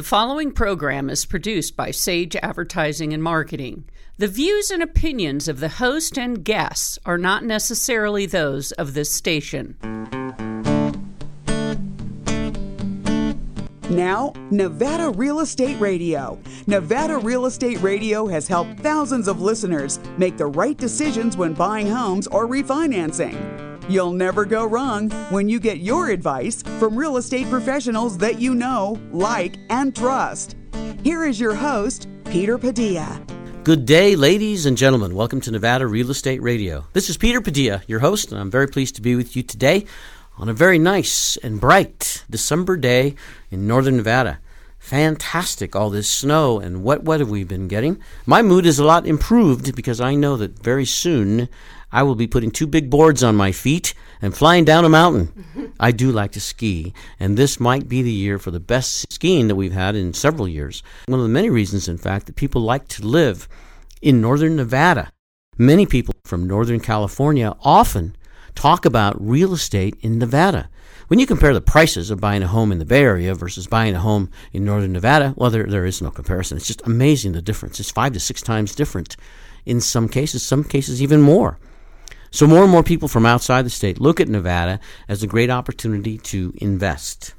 The following program is produced by Sage Advertising and Marketing. The views and opinions of the host and guests are not necessarily those of this station. Now, Nevada Real Estate Radio. Nevada Real Estate Radio has helped thousands of listeners make the right decisions when buying homes or refinancing. You'll never go wrong when you get your advice from real estate professionals that you know, like, and trust. Here is your host, Peter Padilla. Good day, ladies and gentlemen. Welcome to Nevada Real Estate Radio. This is Peter Padilla, your host, and I'm very pleased to be with you today on a very nice and bright December day in northern Nevada. Fantastic, all this snow and wet weather we've been getting. My mood is a lot improved because I know that very soon I will be putting two big boards on my feet and flying down a mountain. I do like to ski, and this might be the year for the best skiing that we've had in several years. One of the many reasons, in fact, that people like to live in northern Nevada. Many people from northern California often talk about real estate in Nevada. When you compare the prices of buying a home in the Bay Area versus buying a home in northern Nevada, well, there, there is no comparison. It's just amazing the difference. It's five to six times different in some cases, some cases even more. So more and more people from outside the state look at Nevada as a great opportunity to invest.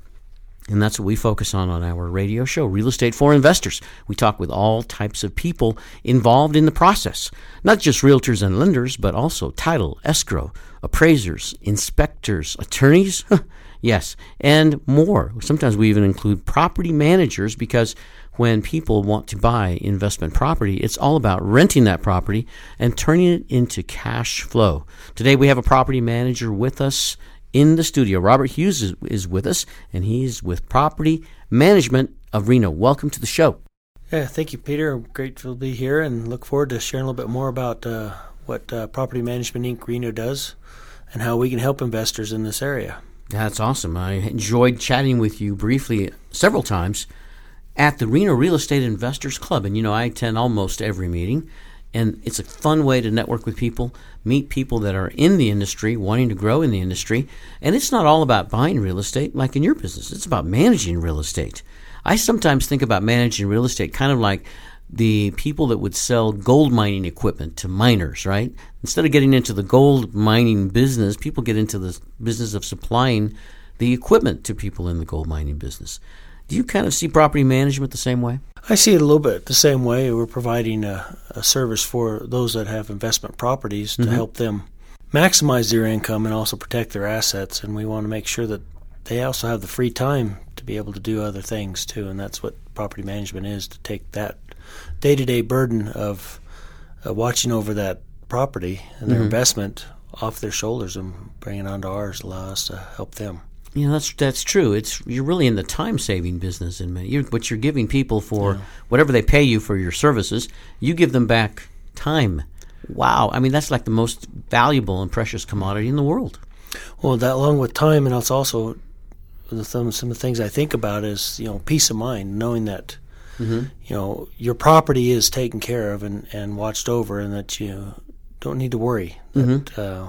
And that's what we focus on on our radio show, Real Estate for Investors. We talk with all types of people involved in the process, not just realtors and lenders, but also title, escrow, appraisers, inspectors, attorneys, yes, and more. Sometimes we even include property managers because when people want to buy investment property, it's all about renting that property and turning it into cash flow. Today we have a property manager with us in the studio. Robert Hughes is, is with us, and he's with Property Management of Reno. Welcome to the show. Yeah, thank you, Peter. I'm grateful to be here and look forward to sharing a little bit more about uh, what uh, Property Management Inc. Reno does and how we can help investors in this area. That's awesome. I enjoyed chatting with you briefly several times at the Reno Real Estate Investors Club. And, you know, I attend almost every meeting, and it's a fun way to network with people, meet people that are in the industry, wanting to grow in the industry. And it's not all about buying real estate like in your business, it's about managing real estate. I sometimes think about managing real estate kind of like the people that would sell gold mining equipment to miners, right? Instead of getting into the gold mining business, people get into the business of supplying the equipment to people in the gold mining business. Do you kind of see property management the same way? I see it a little bit the same way. We're providing a, a service for those that have investment properties to mm-hmm. help them maximize their income and also protect their assets. And we want to make sure that they also have the free time to be able to do other things too. And that's what property management is to take that day to day burden of uh, watching over that property and their mm-hmm. investment off their shoulders and bring it onto ours, allow us to help them. You know that's that's true. It's you're really in the time saving business in many. You're, what you're giving people for yeah. whatever they pay you for your services, you give them back time. Wow, I mean that's like the most valuable and precious commodity in the world. Well, that along with time, and it's also some some of the things I think about is you know peace of mind, knowing that mm-hmm. you know your property is taken care of and, and watched over, and that you don't need to worry that mm-hmm. uh,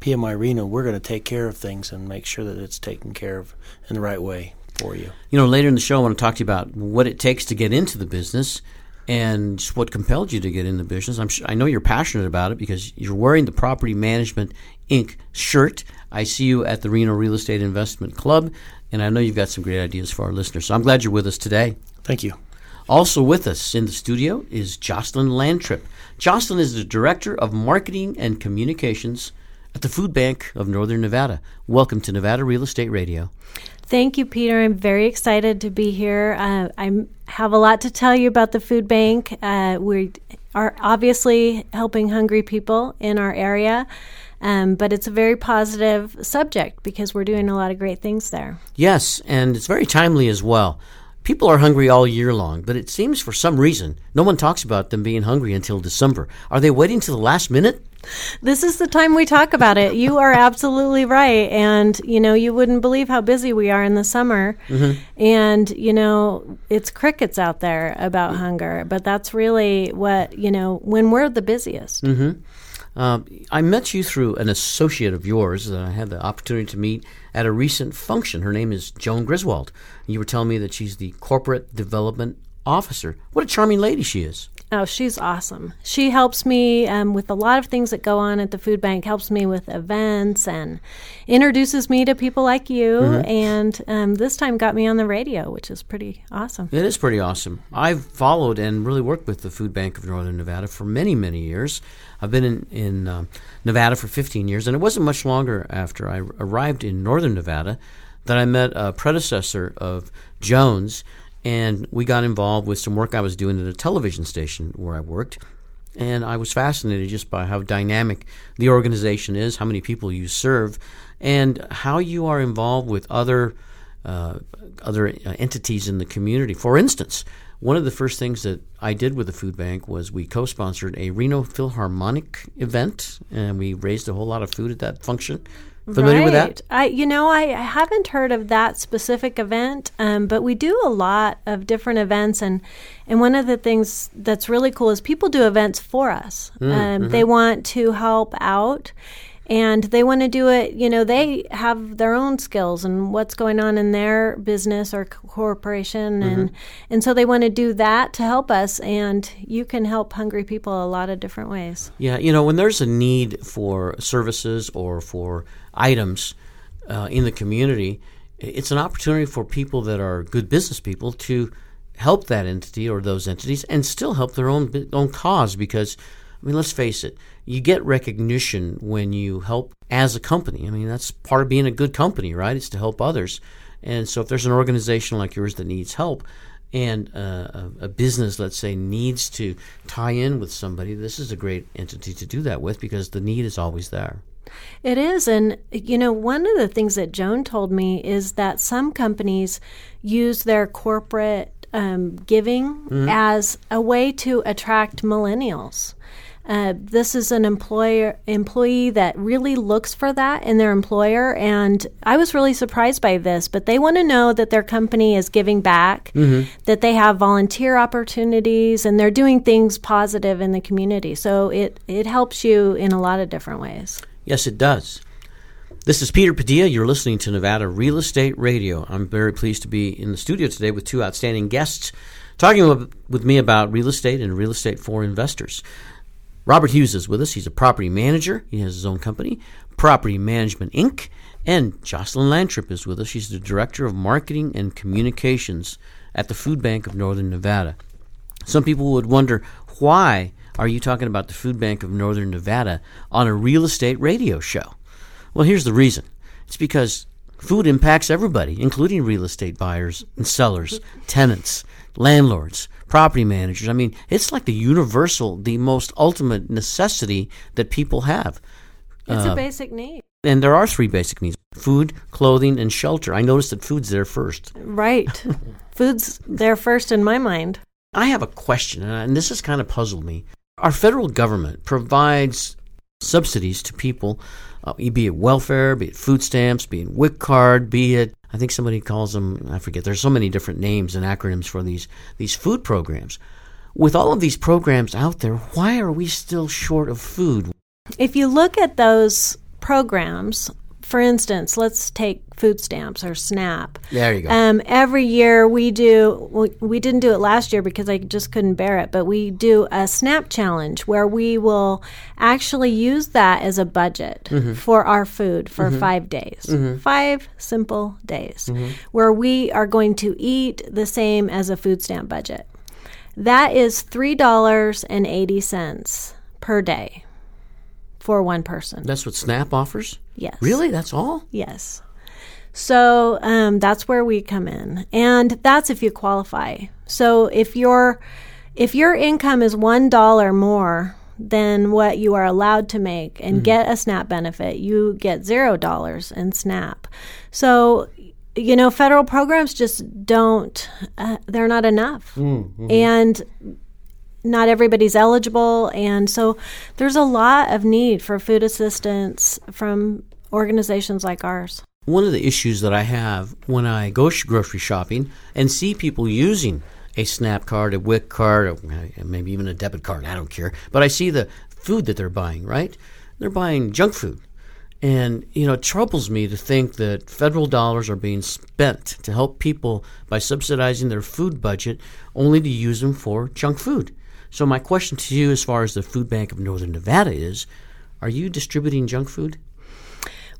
PMI Reno, we're going to take care of things and make sure that it's taken care of in the right way for you. You know, later in the show, I want to talk to you about what it takes to get into the business and what compelled you to get in the business. I'm I know you're passionate about it because you're wearing the Property Management Inc. shirt. I see you at the Reno Real Estate Investment Club, and I know you've got some great ideas for our listeners. So I'm glad you're with us today. Thank you. Also with us in the studio is Jocelyn Lantrip. Jocelyn is the Director of Marketing and Communications at the Food Bank of Northern Nevada. Welcome to Nevada Real Estate Radio. Thank you, Peter. I'm very excited to be here. Uh, I have a lot to tell you about the food bank. Uh, we are obviously helping hungry people in our area. Um, but it's a very positive subject because we're doing a lot of great things there. Yes, and it's very timely as well. People are hungry all year long, but it seems for some reason no one talks about them being hungry until December. Are they waiting to the last minute? This is the time we talk about it. You are absolutely right. And, you know, you wouldn't believe how busy we are in the summer. Mm-hmm. And, you know, it's crickets out there about hunger. But that's really what, you know, when we're the busiest. Mm-hmm. Um, I met you through an associate of yours that I had the opportunity to meet at a recent function. Her name is Joan Griswold. You were telling me that she's the corporate development officer. What a charming lady she is. Oh, she's awesome. She helps me um, with a lot of things that go on at the food bank, helps me with events, and introduces me to people like you. Mm-hmm. And um, this time got me on the radio, which is pretty awesome. It is pretty awesome. I've followed and really worked with the Food Bank of Northern Nevada for many, many years. I've been in, in um, Nevada for 15 years, and it wasn't much longer after I arrived in Northern Nevada that I met a predecessor of Joan's and we got involved with some work I was doing at a television station where I worked. And I was fascinated just by how dynamic the organization is, how many people you serve, and how you are involved with other uh, other uh, entities in the community. For instance, one of the first things that I did with the food bank was we co-sponsored a Reno Philharmonic event, and we raised a whole lot of food at that function. Familiar right. with that? I, you know, I haven't heard of that specific event, um, but we do a lot of different events, and and one of the things that's really cool is people do events for us. Mm, um, mm-hmm. They want to help out, and they want to do it. You know, they have their own skills and what's going on in their business or corporation, Mm-hmm. and and so they want to do that to help us. And you can help hungry people a lot of different ways. Yeah, you know, when there's a need for services or for items uh, in the community, it's an opportunity for people that are good business people to help that entity or those entities and still help their own own cause because I mean let's face it you get recognition when you help as a company. I mean that's part of being a good company right? It's to help others. And so if there's an organization like yours that needs help and uh, a, a business let's say needs to tie in with somebody this is a great entity to do that with because the need is always there. It is. And, you know, one of the things that Joan told me is that some companies use their corporate um, giving as a way to attract millennials. Uh, this is an employer employee that really looks for that in their employer, and I was really surprised by this. But they want to know that their company is giving back, that they have volunteer opportunities, and they're doing things positive in the community. So it it helps you in a lot of different ways. Yes, it does. This is Peter Padilla. You're listening to Nevada Real Estate Radio. I'm very pleased to be in the studio today with two outstanding guests talking with with me about real estate and real estate for investors. Robert Hughes is with us. He's a property manager. He has his own company, Property Management Inc. And Jocelyn Lantrip is with us. She's the Director of Marketing and Communications at the Food Bank of Northern Nevada. Some people would wonder why are you talking about the Food Bank of Northern Nevada on a real estate radio show? Well, here's the reason. It's because food impacts everybody, including real estate buyers and sellers, tenants, landlords, property managers. I mean, it's like the universal, the most ultimate necessity that people have. It's a basic need. And there are three basic needs food, clothing, and shelter. I noticed that food's there first. Right. Food's there first in my mind. I have a question, and this has kind of puzzled me. Our federal government provides subsidies to people, uh, be it welfare, be it food stamps, be it WIC card, be it I think somebody calls them I forget. There's so many different names and acronyms for these these food programs. With all of these programs out there, why are we still short of food? If you look at those programs, for instance, let's take food stamps or SNAP. There you go. Um, every year we do, we, we didn't do it last year because I just couldn't bear it, but we do a SNAP challenge where we will actually use that as a budget mm-hmm. for our food for mm-hmm. five days. Mm-hmm. Five simple days where we are going to eat the same as a food stamp budget. That is $3.80 per day for one person. That's what SNAP offers? Yes. Really? That's all? Yes. So um, that's where we come in, and that's if you qualify. So if your if your income is one dollar more than what you are allowed to make and get a SNAP benefit, you get zero dollars in SNAP. So you know, federal programs just don't. Uh, they're not enough, and not everybody's eligible, and so there's a lot of need for food assistance from organizations like ours. One of the issues that I have when I go grocery shopping and see people using a SNAP card, a WIC card, maybe even a debit card, I don't care, but I see the food that they're buying, right? They're buying junk food. And, you know, it troubles me to think that federal dollars are being spent to help people by subsidizing their food budget only to use them for junk food. So, my question to you, as far as the Food Bank of Northern Nevada, is are you distributing junk food?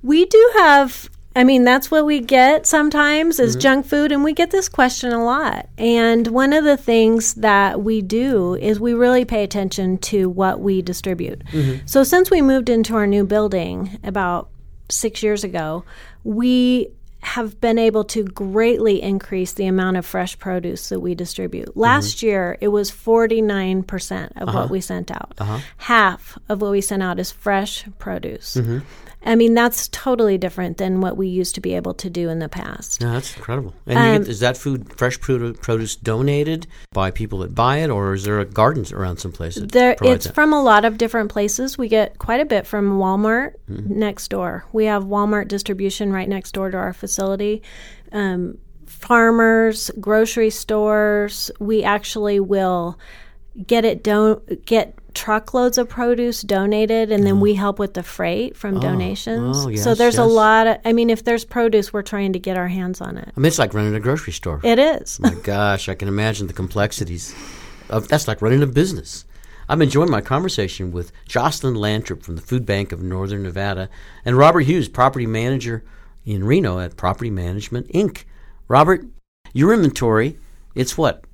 We do have I mean, that's what we get sometimes is mm-hmm. junk food, and we get this question a lot. And one of the things that we do is we really pay attention to what we distribute. Mm-hmm. So, since we moved into our new building about six years ago, we have been able to greatly increase the amount of fresh produce that we distribute. Last mm-hmm. year, it was 49% of uh-huh. what we sent out. Uh-huh. Half of what we sent out is fresh produce. Mm-hmm. I mean, that's totally different than what we used to be able to do in the past. Yeah, that's incredible. And um, get, is that food, fresh produce, donated by people that buy it, or is there a garden around some places? There, it's that? from a lot of different places. We get quite a bit from Walmart mm-hmm. next door. We have Walmart distribution right next door to our facility. Um, farmers, grocery stores. We actually will get it don't get truckloads of produce donated and then oh. we help with the freight from oh. donations. Oh, yes, so there's yes. a lot of I mean if there's produce we're trying to get our hands on it. I mean it's like running a grocery store. It is. My gosh, I can imagine the complexities of that's like running a business. I'm enjoying my conversation with Jocelyn Lantrip from the Food Bank of Northern Nevada and Robert Hughes, property manager in Reno at Property Management Inc. Robert, your inventory, it's what?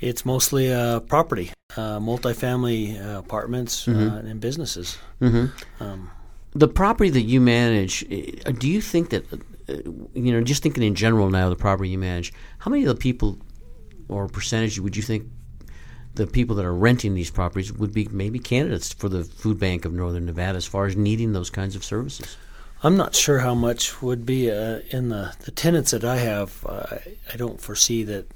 It's mostly uh, property, uh, multifamily uh, apartments uh, mm-hmm. and businesses. Mm-hmm. Um, the property that you manage, uh, do you think that, uh, you know, just thinking in general now, the property you manage, how many of the people or percentage would you think the people that are renting these properties would be maybe candidates for the food bank of northern nevada as far as needing those kinds of services i'm not sure how much would be uh, in the, the tenants that i have uh, i don't foresee that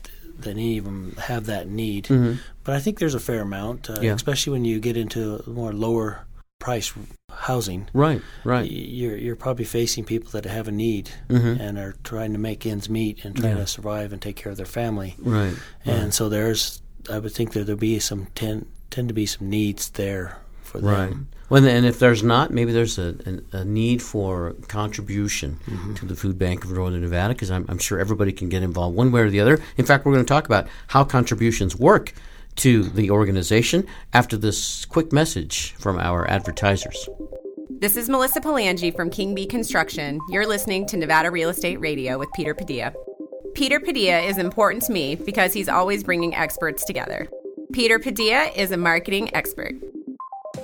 that any of them have that need. Mm-hmm. But I think there's a fair amount, uh, yeah. especially when you get into more lower price housing. Right, right. You're you're probably facing people that have a need mm-hmm. and are trying to make ends meet and trying yeah. to survive and take care of their family. Right. And right. so there's I would think that there'll be some tend tend to be some needs there for them. Right. Well, and if there's not, maybe there's a, a, a need for contribution mm-hmm. to the Food Bank of Northern Nevada because I'm, I'm, sure everybody can get involved one way or the other. In fact, we're going to talk about how contributions work to the organization after this quick message from our advertisers. This is Melissa Palangi from King Bee Construction. You're listening to Nevada Real Estate Radio with Peter Padilla. Peter Padilla is important to me because he's always bringing experts together. Peter Padilla is a marketing expert.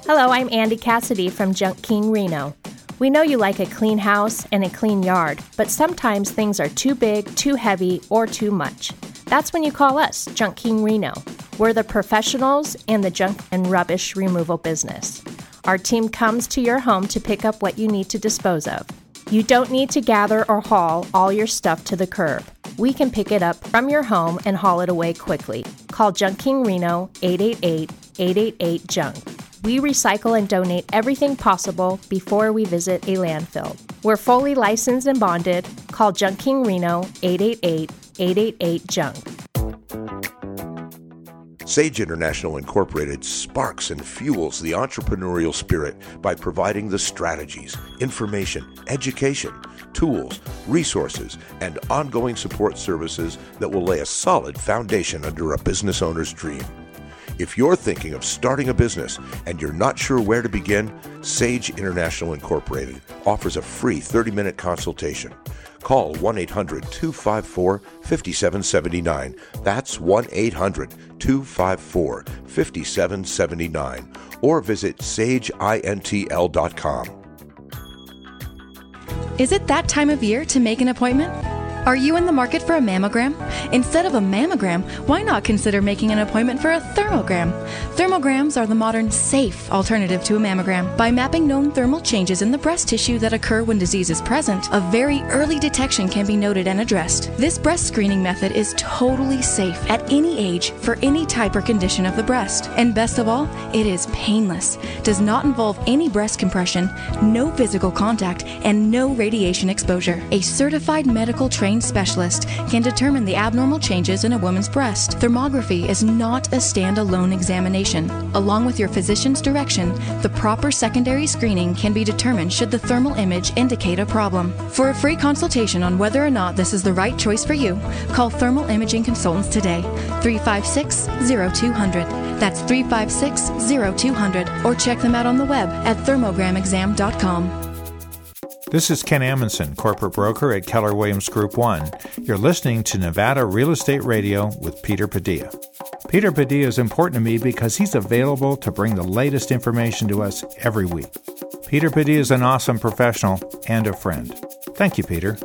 Hello, I'm Andy Cassidy from Junk King Reno. We know you like a clean house and a clean yard, but sometimes things are too big, too heavy, or too much. That's when you call us, Junk King Reno. We're the professionals in the junk and rubbish removal business. Our team comes to your home to pick up what you need to dispose of. You don't need to gather or haul all your stuff to the curb. We can pick it up from your home and haul it away quickly. Call Junk King Reno 888 888 Junk. We recycle and donate everything possible before we visit a landfill. We're fully licensed and bonded. Call Junk King Reno 888 888 Junk. Sage International Incorporated sparks and fuels the entrepreneurial spirit by providing the strategies, information, education, tools, resources, and ongoing support services that will lay a solid foundation under a business owner's dream. If you're thinking of starting a business and you're not sure where to begin, Sage International Incorporated offers a free 30 minute consultation. Call 1 800 254 5779. That's 1 800 254 5779. Or visit sageintl.com. Is it that time of year to make an appointment? Are you in the market for a mammogram? Instead of a mammogram, why not consider making an appointment for a thermogram? Thermograms are the modern, safe alternative to a mammogram. By mapping known thermal changes in the breast tissue that occur when disease is present, a very early detection can be noted and addressed. This breast screening method is totally safe at any age for any type or condition of the breast. And best of all, it is painless, does not involve any breast compression, no physical contact, and no radiation exposure. A certified medical trained trained specialist can determine the abnormal changes in a woman's breast. Thermography is not a standalone examination. Along with your physician's direction, the proper secondary screening can be determined should the thermal image indicate a problem. For a free consultation on whether or not this is the right choice for you, call Thermal Imaging Consultants today, 356 0200. That's 356 0200, or check them out on the web at thermogramexam.com. This is Ken Amundson, corporate broker at Keller Williams Group 1. You're listening to Nevada Real Estate Radio with Peter Padilla. Peter Padilla is important to me because he's available to bring the latest information to us every week. Peter Padilla is an awesome professional and a friend. Thank you, Peter.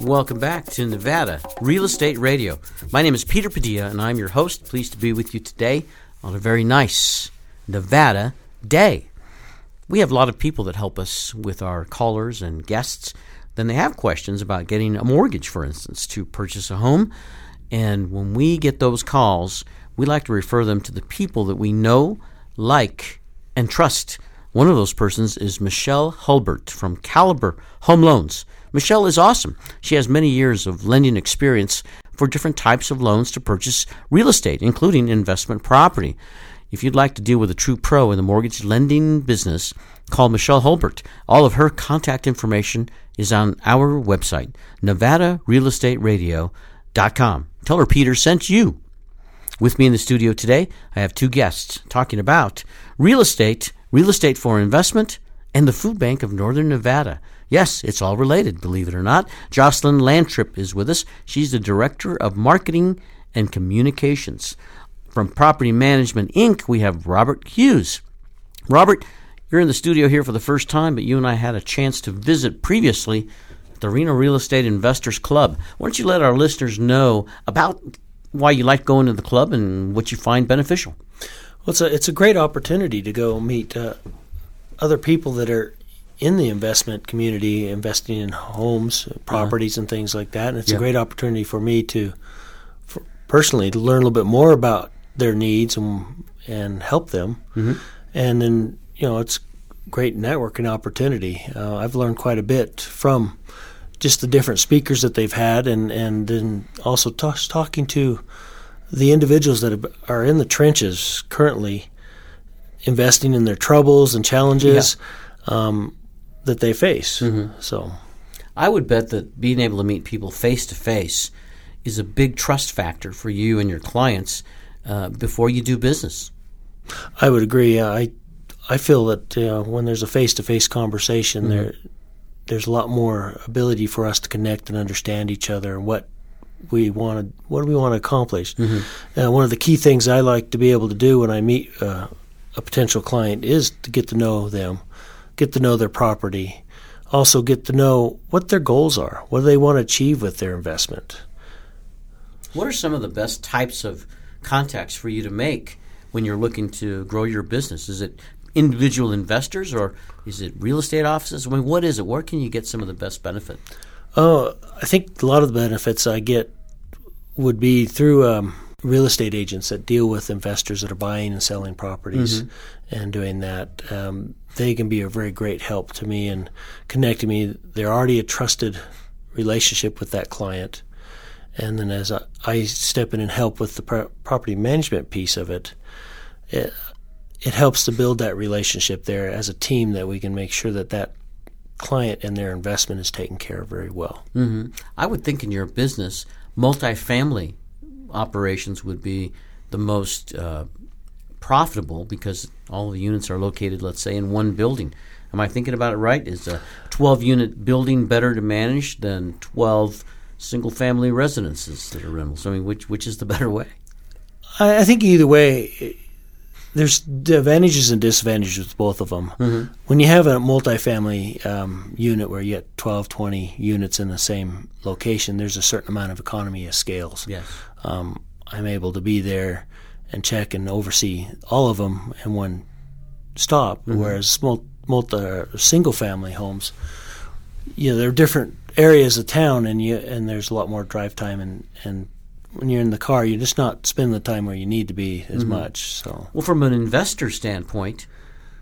Welcome back to Nevada Real Estate Radio. My name is Peter Padilla, and I'm your host. Pleased to be with you today on a very nice Nevada day. We have a lot of people that help us with our callers and guests. Then they have questions about getting a mortgage, for instance, to purchase a home. And when we get those calls, we like to refer them to the people that we know, like, and trust. One of those persons is Michelle Hulbert from Caliber Home Loans. Michelle is awesome. She has many years of lending experience for different types of loans to purchase real estate, including investment property. If you'd like to deal with a true pro in the mortgage lending business, call Michelle Hulbert. All of her contact information is on our website, nevadarealestateradio.com. Tell her Peter sent you. With me in the studio today, I have two guests talking about real estate, real estate for investment, and the Food Bank of Northern Nevada. Yes, it's all related, believe it or not. Jocelyn Lantrip is with us. She's the Director of Marketing and Communications. From Property Management Inc., we have Robert Hughes. Robert, you're in the studio here for the first time, but you and I had a chance to visit previously at the Reno Real Estate Investors Club. Why don't you let our listeners know about why you like going to the club and what you find beneficial? Well, it's a, it's a great opportunity to go meet uh, other people that are in the investment community, investing in homes, properties, uh-huh. and things like that. And it's yeah. a great opportunity for me to, for personally, to learn a little bit more about their needs and and help them. Mm-hmm. And then you know it's great networking opportunity. Uh, I've learned quite a bit from just the different speakers that they've had, and and then also t- talking to the individuals that are in the trenches currently, investing in their troubles and challenges yeah. um, that they face. Mm-hmm. So, I would bet that being able to meet people face to face is a big trust factor for you and your clients uh, before you do business. I would agree. I I feel that uh, when there's a face to face conversation, mm-hmm. there there's a lot more ability for us to connect and understand each other and what we want to what do we want to accomplish. Mm-hmm. Uh, one of the key things I like to be able to do when I meet uh, a potential client is to get to know them, get to know their property, also get to know what their goals are, what do they want to achieve with their investment. What are some of the best types of contacts for you to make when you're looking to grow your business? Is it individual investors or is it real estate offices? I mean, what is it? Where can you get some of the best benefit? Oh, I think a lot of the benefits I get would be through um, real estate agents that deal with investors that are buying and selling properties mm-hmm. and doing that. Um, they can be a very great help to me and connecting me. They're already a trusted relationship with that client and then as I, I step in and help with the pro- property management piece of it, it, it helps to build that relationship there as a team that we can make sure that that client and their investment is taken care of very well. Mm-hmm. I would think in your business, multifamily operations would be the most uh, profitable because all the units are located, let's say, in one building. Am I thinking about it right? Is a 12 unit building better to manage than 12 single family residences that are rentals? I mean, which which is the better way? I, I think either way, there's advantages and disadvantages with both of them. Mm-hmm. When you have a multifamily um, unit where you get 12, 20 units in the same location, there's a certain amount of economy of scales. Yes. Um, I'm able to be there and check and oversee all of them in one stop, mm-hmm. whereas multi, multi, single family homes, you know, they're different areas of town, and you and there's a lot more drive time, and and when you're in the car, you're just not spending the time where you need to be as mm-hmm. much. So, well, from an investor standpoint,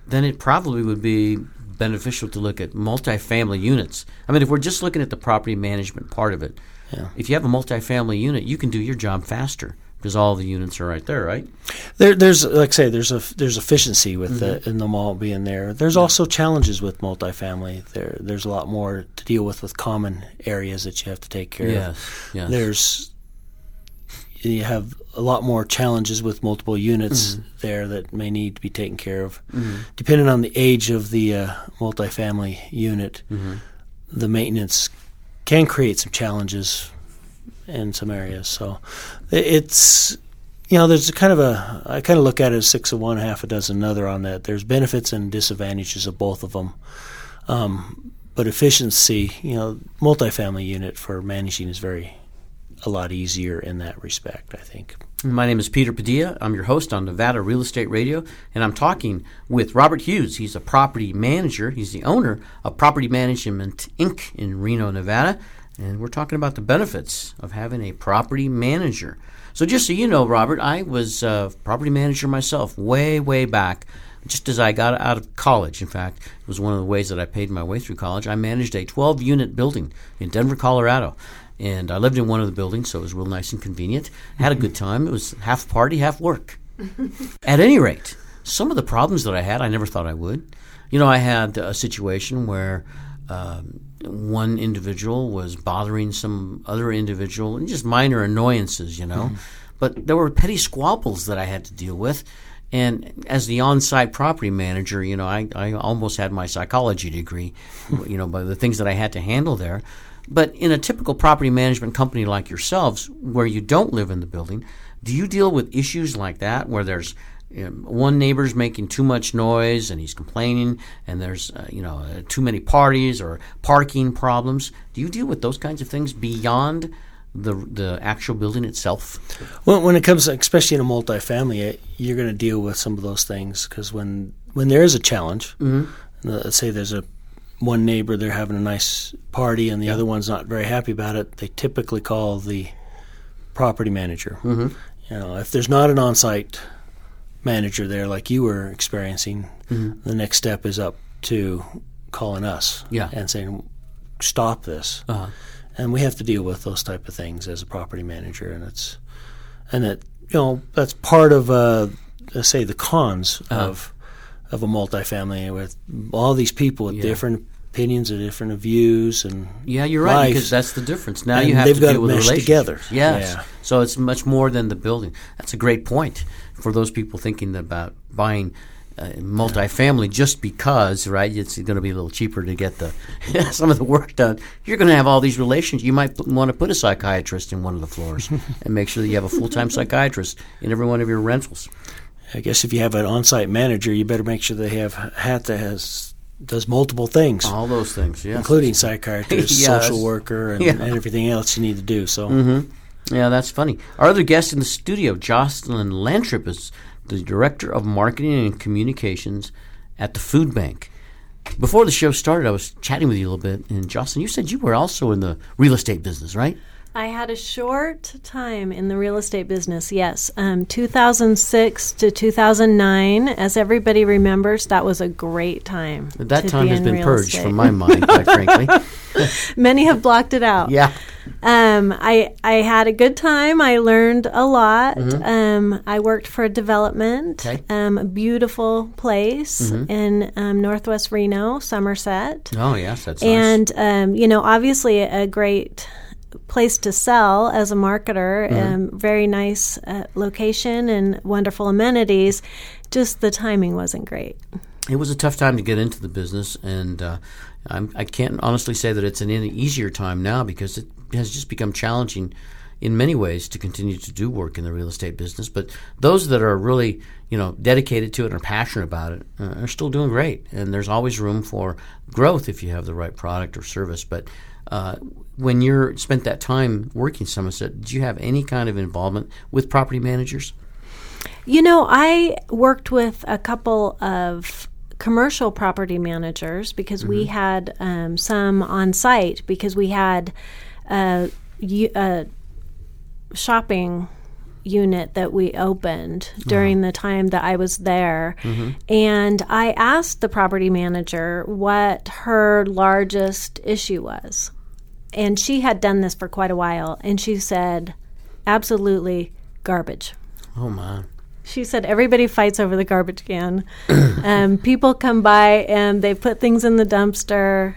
then it probably would be beneficial to look at multifamily units. I mean, if we're just looking at the property management part of it, Yeah. if you have a multifamily unit, you can do your job faster because all the units are right there, right? There, there's like I say, there's a there's efficiency with Mm-hmm. the in the mall being there. There's also challenges with multifamily. There, there's a lot more to deal with with common areas that you have to take care Yes, of. yes. There's you have a lot more challenges with multiple units Mm-hmm. there that may need to be taken care of, depending on the age of the uh, multifamily unit. Mm-hmm. The maintenance can create some challenges in some areas. So it's you know there's a kind of a I kind of look at it as six of one, half a dozen another on that. There's benefits and disadvantages of both of them. Um, but efficiency, you know, multifamily unit for managing is very a lot easier in that respect. I think. My name is Peter Padilla. I'm your host on Nevada Real Estate Radio, and I'm talking with Robert Hughes. He's a property manager. He's the owner of Property Management Inc. in Reno, Nevada, and we're talking about the benefits of having a property manager. So, just so you know, Robert, I was a property manager myself way, way back. Just as I got out of college, in fact, it was one of the ways that I paid my way through college. I managed a 12 unit building in Denver, Colorado and I lived in one of the buildings, so it was real nice and convenient. Had a good time. It was half party, half work. At any rate, some of the problems that I had, I never thought I would. You know, I had a situation where um, one individual was bothering some other individual, and just minor annoyances, you know. Mm-hmm. But there were petty squabbles that I had to deal with. And as the on-site property manager, you know, I, I almost had my psychology degree, you know, by the things that I had to handle there. But in a typical property management company like yourselves, where you don't live in the building, do you deal with issues like that where there's one neighbor's making too much noise and he's complaining, and there's uh, you know uh, too many parties or parking problems? Do you deal with those kinds of things beyond the the actual building itself? Well, when it comes, especially in a multifamily, uh, you're going to deal with some of those things because when when there is a challenge, uh, let's say there's a one neighbor they're having a nice party and the other one's not very happy about it, they typically call the property manager. Mm-hmm. You know, if there's not an on-site manager there like you were experiencing, the next step is up to calling us Yeah. and saying, "Stop this." Uh-huh. and we have to deal with those type of things as a property manager, and it's and that you know that's part of uh, let's say the cons of of a multifamily with all these people with different opinions and different views and Yeah, you're right life. because that's the difference. Now And you have they've to got deal to with mesh together. Yes, Yeah. so it's much more than the building. That's a great point for those people thinking about buying uh, multifamily just because, right? It's going to be a little cheaper to get the some of the work done. You're going to have all these relations. You might put, want to put a psychiatrist in one of the floors and make sure that you have a full time psychiatrist in every one of your rentals. I guess if you have an on-site manager, you better make sure they have a hat that has does multiple things, All those things, yes. including psychiatrist, Yeah, social worker, and, yeah. Mm-hmm. and everything else you need to do. So. Yeah, that's funny. Our other guest in the studio, Jocelyn Lantrip, is the Director of Marketing and Communications at the Food Bank. Before the show started, I was chatting with you a little bit, and Jocelyn, you said you were also in the real estate business, right? I had a short time in the real estate business, yes. Um, 2006 to 2009. As everybody remembers, that was a great time. That time be has been purged estate. from my mind, quite frankly. Many have blocked it out. Yeah. Um, I I had a good time. I learned a lot. Mm-hmm. Um, I worked for a development, Okay. um, a beautiful place Mm-hmm. in um, Northwest Reno, Somersett, Oh, yes, that's nice. and um, you know, obviously a great place to sell as a marketer. Mm-hmm. Um, very nice uh, location and wonderful amenities. Just the timing wasn't great. it was a tough time to get into the business, and uh, I'm, I can't honestly say that it's an any easier time now because it has just become challenging in many ways to continue to do work in the real estate business. But those that are really, you know, dedicated to it and are passionate about it uh, are still doing great. And there's always room for growth if you have the right product or service. But uh, when you're spent that time working Somersett, did you have any kind of involvement with property managers? You know, I worked with a couple of commercial property managers because we had um, some on site because we had a, uh, shopping unit that we opened during the time that I was there. And I asked the property manager what her largest issue was. And she had done this for quite a while. And she said, absolutely garbage. Oh my. She said everybody fights over the garbage can. um, people come by and they put things in the dumpster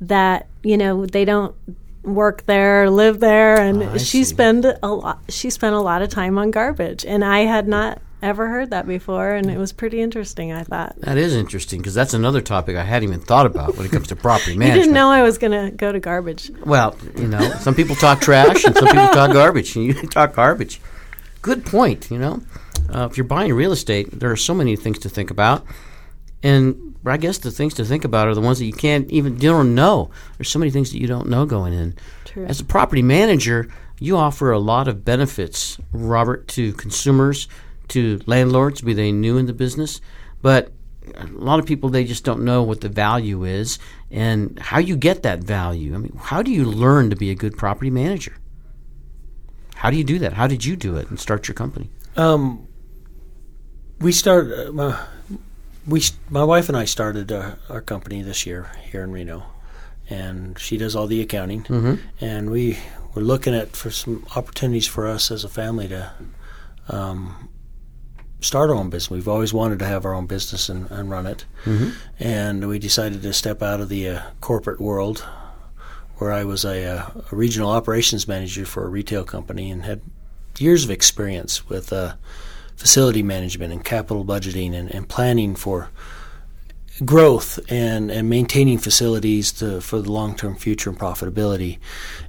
that you know they don't work there, live there, and Oh, she see. spent a lot. She spent a lot of time on garbage, and I had not ever heard that before, and it was pretty interesting. I thought That is interesting because that's another topic I hadn't even thought about when it comes to property management. you didn't know I was going to go to garbage. Well, you know, some people talk trash and some people talk garbage, and you talk garbage. Good point. You know, uh, if you're buying real estate, there are so many things to think about, and I guess the things to think about are the ones that you can't even you don't know. There's so many things that you don't know going in. True. As a property manager, you offer a lot of benefits, Robert, to consumers, to landlords, be they new in the business, but a lot of people they just don't know what the value is and how you get that value. I mean, how do you learn to be a good property manager? How do you do that? How did you do it and start your company? Um, we start. Uh, my, we my wife and I started uh, our company this year here in Reno, and she does all the accounting. Mm-hmm. And we were looking at for some opportunities for us as a family to um, start our own business. We've always wanted to have our own business and, and run it, Mm-hmm. and we decided to step out of the uh, corporate world, where I was a, uh, a regional operations manager for a retail company and had years of experience with uh, facility management and capital budgeting and, and planning for growth and, and maintaining facilities to, for the long term future and profitability.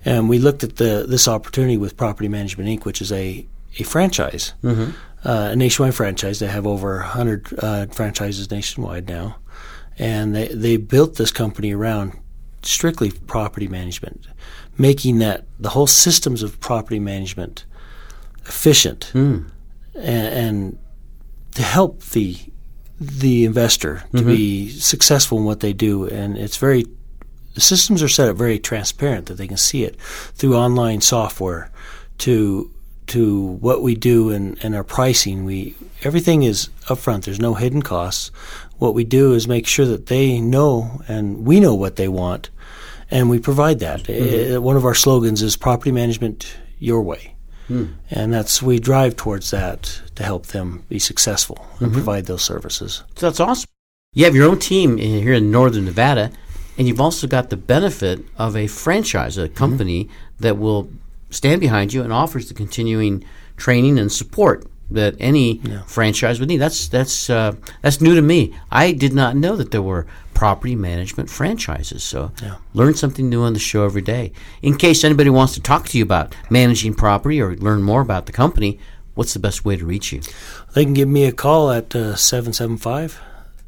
And we looked at the this opportunity with Property Management Inc., which is a, a franchise, uh, a nationwide franchise. They have over 100 uh, franchises nationwide now. And they, they built this company around strictly property management, making that the whole systems of property management efficient and, and to help the the investor to be successful in what they do. And it's very the systems are set up very transparent that they can see it through online software to to what we do and, and our pricing. We everything is upfront. There's no hidden costs. What we do is make sure that they know and we know what they want, and we provide that. Uh, one of our slogans is property management your way. Hmm. And that's we drive towards that to help them be successful and mm-hmm. provide those services. So that's awesome. You have your own team in- here in Northern Nevada, and you've also got the benefit of a franchise, a mm-hmm. company that will stand behind you and offers the continuing training and support that any franchise would need. That's that's uh, that's new to me. I did not know that there were property management franchises. So learn something new on the show every day. In case anybody wants to talk to you about managing property or learn more about the company, what's the best way to reach you? They can give me a call at uh, 775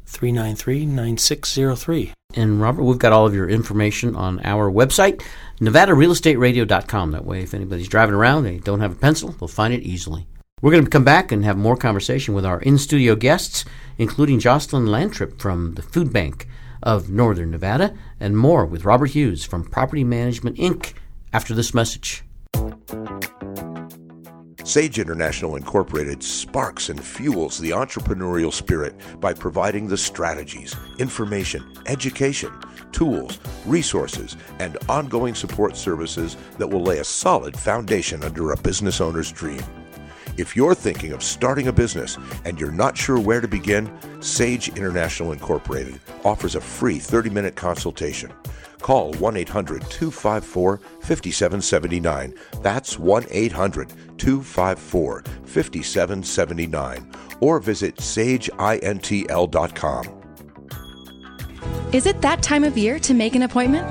393 9603. And Robert, we've got all of your information on our website, NevadaRealEstateRadio.com. That way, if anybody's driving around and they don't have a pencil, they'll find it easily. We're going to come back and have more conversation with our in studio guests, including Jocelyn Lantrip from the Food Bank of Northern Nevada, and more with Robert Hughes from Property Management Inc. after this message. Sage International Incorporated sparks and fuels the entrepreneurial spirit by providing the strategies, information, education, tools, resources, and ongoing support services that will lay a solid foundation under a business owner's dream. If you're thinking of starting a business and you're not sure where to begin, Sage International Incorporated offers a free 30 minute consultation. Call 1 800 254 5779. That's 1 800 254 5779. Or visit sageintl.com. Is it that time of year to make an appointment?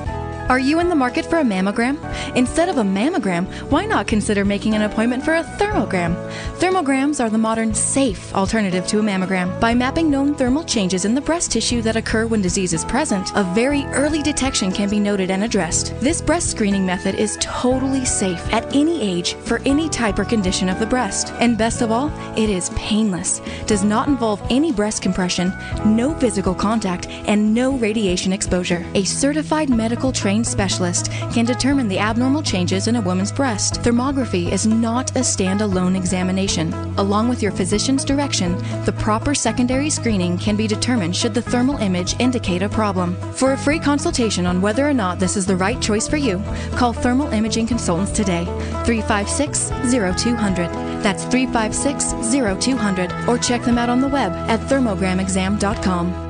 Are you in the market for a mammogram? Instead of a mammogram, why not consider making an appointment for a thermogram? Thermograms are the modern, safe alternative to a mammogram. By mapping known thermal changes in the breast tissue that occur when disease is present, a very early detection can be noted and addressed. This breast screening method is totally safe at any age for any type or condition of the breast. And best of all, it is painless, does not involve any breast compression, no physical contact, and no radiation exposure. A certified medical trained specialist can determine the abnormal changes in a woman's breast. Thermography is not a standalone examination. Along with your physician's direction, the proper secondary screening can be determined should the thermal image indicate a problem. For a free consultation on whether or not this is the right choice for you, call Thermal Imaging Consultants today, 356 0200. That's 356 0200, or check them out on the web at thermogramexam.com.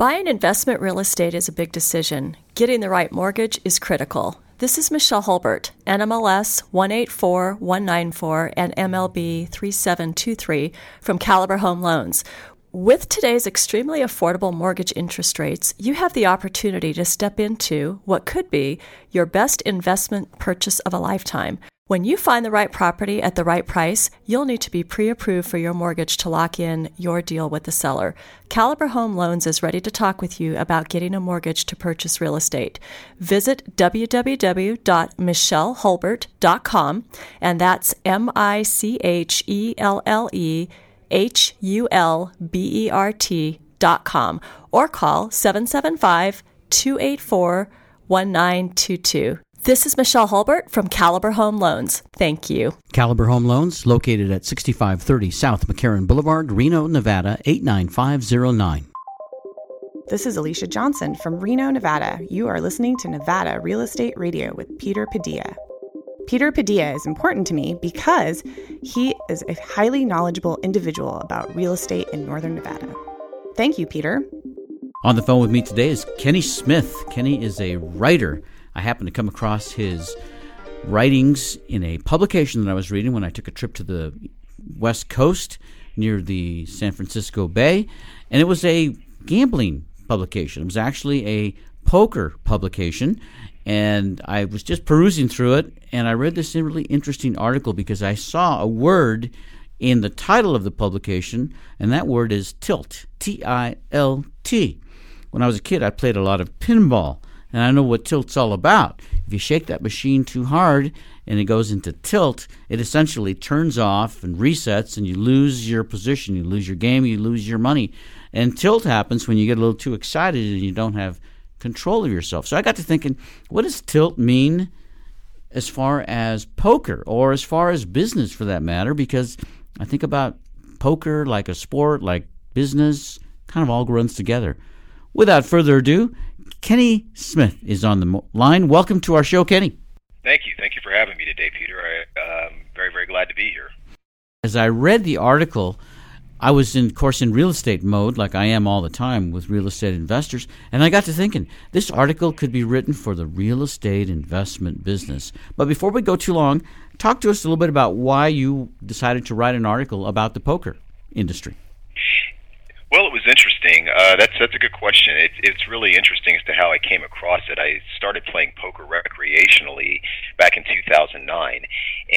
Buying investment real estate is a big decision. Getting the right mortgage is critical. This is Michelle Hulbert, NMLS 184194 and MLB 3723 from Caliber Home Loans. With today's extremely affordable mortgage interest rates, you have the opportunity to step into what could be your best investment purchase of a lifetime. When you find the right property at the right price, you'll need to be pre approved for your mortgage to lock in your deal with the seller. Caliber Home Loans is ready to talk with you about getting a mortgage to purchase real estate. Visit www.michellehulbert.com, and that's M I C H E L L E H U L B E R T.com, or call 775 284 1922. This is Michelle Hulbert from Caliber Home Loans. Thank you. Caliber Home Loans, located at 6530 South McCarran Boulevard, Reno, Nevada 89509. This is Alicia Johnson from Reno, Nevada. You are listening to Nevada Real Estate Radio with Peter Padilla. Peter Padilla is important to me because he is a highly knowledgeable individual about real estate in Northern Nevada. Thank you, Peter. On the phone with me today is Kenny Smith. Kenny is a writer. I happened to come across his writings in a publication that I was reading when I took a trip to the West Coast near the San Francisco Bay, and it was a gambling publication. It was actually a poker publication, and I was just perusing through it, and I read this really interesting article because I saw a word in the title of the publication, and that word is tilt. T I L T. When I was a kid, I played a lot of pinball, and I know what tilt's all about. If you shake that machine too hard and it goes into tilt, it essentially turns off and resets, and you lose your position, you lose your game, you lose your money. And tilt happens when you get a little too excited and you don't have control of yourself. So I got to thinking, what does tilt mean as far as poker or as far as business for that matter? Because I think about poker like a sport, like business, kind of all runs together. Without further ado, Kenny Smith is on the line. Welcome to our show, Kenny. Thank you. Thank you for having me today, Peter. I, am very, very glad to be here. As I read the article, I was, in, of course, in real estate mode, like I am all the time with real estate investors, and I got to thinking this article could be written for the real estate investment business. But before we go too long, talk to us a little bit about why you decided to write an article about the poker industry. Well, it was interesting. Uh, that's that's a good question. It, it's really interesting as to how I came across it. I started playing poker recreationally back in 2009,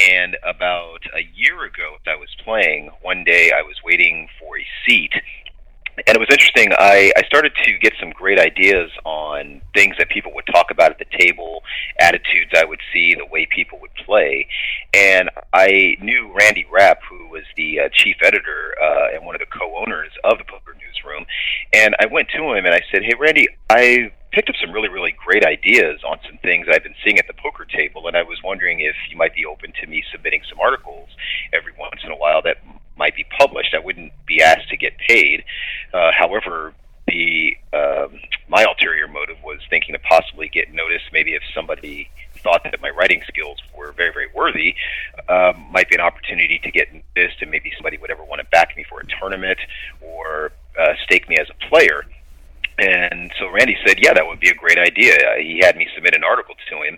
and about a year ago, I was playing, one day I was waiting for a seat and it was interesting. I, I started to get some great ideas on things that people would talk about at the table, attitudes I would see, the way people would play. And I knew Randy Rapp, who was the uh, chief editor uh, and one of the co owners of the Poker Newsroom. And I went to him and I said, Hey, Randy, I picked up some really, really great ideas on some things I've been seeing at the poker table. And I was wondering if you might be open to me submitting some articles every once in a while that might be published. I wouldn't be asked to get paid. Uh, however, the um, my ulterior motive was thinking to possibly get noticed. Maybe if somebody thought that my writing skills were very, very worthy, um, might be an opportunity to get noticed, and maybe somebody would ever want to back me for a tournament or uh, stake me as a player. And so Randy said, "Yeah, that would be a great idea." Uh, he had me submit an article to him,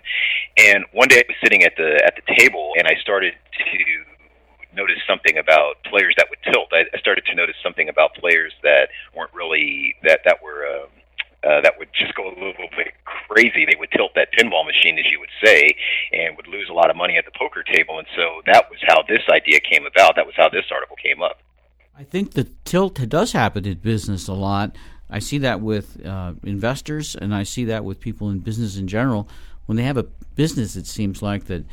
and one day I was sitting at the at the table, and I started to notice something about players that would tilt. I, I started to notice something about players that weren't really that that were um, uh, that would just go a little bit crazy. They would tilt that pinball machine, as you would say, and would lose a lot of money at the poker table. And so that was how this idea came about. That was how this article came up. I think the tilt does happen in business a lot. I see that with uh, investors, and I see that with people in business in general. When they have a business, it seems like that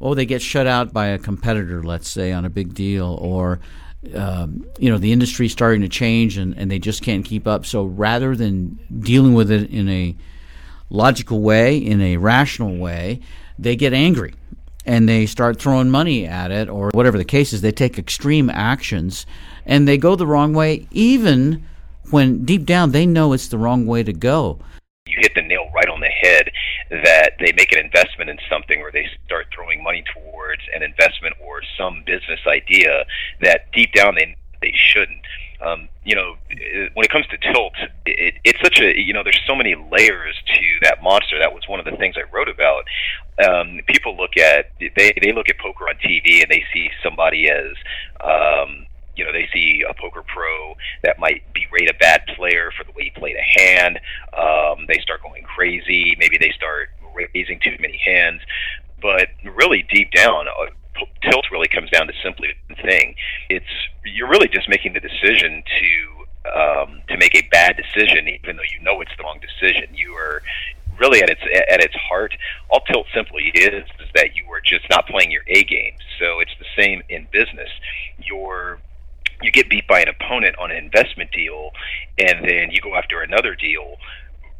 oh, they get shut out by a competitor, let's say, on a big deal, or um, you know the industry starting to change and, and they just can't keep up. So rather than dealing with it in a logical way, in a rational way, they get angry and they start throwing money at it or whatever the case is. They take extreme actions and they go the wrong way, even when deep down they know it's the wrong way to go. Hit the nail right on the head that they make an investment in something or they start throwing money towards an investment or some business idea that deep down they they shouldn't. Um, you know, when it comes to tilt, it, it's such a you know, there's so many layers to that monster. That was one of the things I wrote about. Um, people look at they they look at poker on TV and they see somebody as um, you know, they see a poker pro that might berate a bad player for the way he played a hand. Um, they start going crazy. Maybe they start raising too many hands. But really, deep down, uh, tilt really comes down to simply one thing. It's you're really just making the decision to um, to make a bad decision, even though you know it's the wrong decision. You are really at its at its heart, all tilt simply is is that you are just not playing your A game. So it's the same in business. You're you get beat by an opponent on an investment deal, and then you go after another deal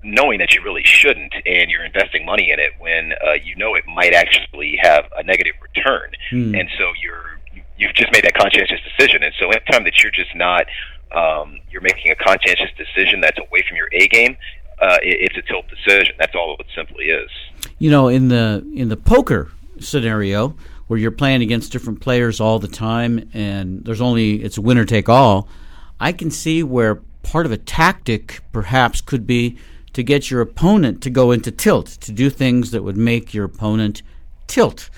knowing that you really shouldn't, and you're investing money in it when uh, you know it might actually have a negative return, Hmm. and so you're you've just made that conscientious decision. And so anytime that you're just not um, you're making a conscientious decision that's away from your A game, uh, it, it's a tilt decision. That's all it simply is. You know, in the in the poker scenario where you're playing against different players all the time and there's only it's a winner take all, I can see where part of a tactic perhaps could be to get your opponent to go into tilt, to do things that would make your opponent tilt.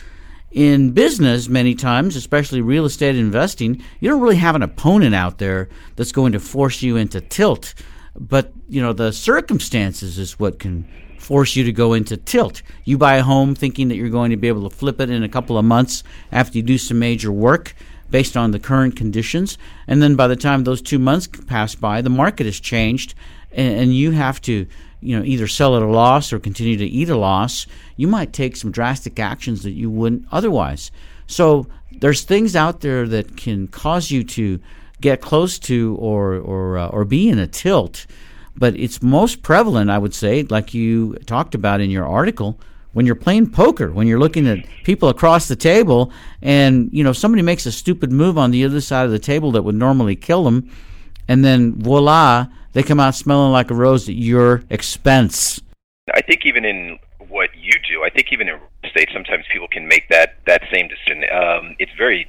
In business, many times, especially real estate investing, you don't really have an opponent out there that's going to force you into tilt. But, you know, the circumstances is what can force you to go into tilt. You buy a home thinking that you're going to be able to flip it in a couple of months after you do some major work based on the current conditions. And then by the time those two months pass by, the market has changed and, and you have to you know either sell at a loss or continue to eat a loss you might take some drastic actions that you wouldn't otherwise so there's things out there that can cause you to get close to or or uh, or be in a tilt but it's most prevalent i would say like you talked about in your article when you're playing poker when you're looking at people across the table and you know somebody makes a stupid move on the other side of the table that would normally kill them and then voila they come out smelling like a rose at your expense. I think even in what you do, I think even in real estate, sometimes people can make that that same decision. Um, it's very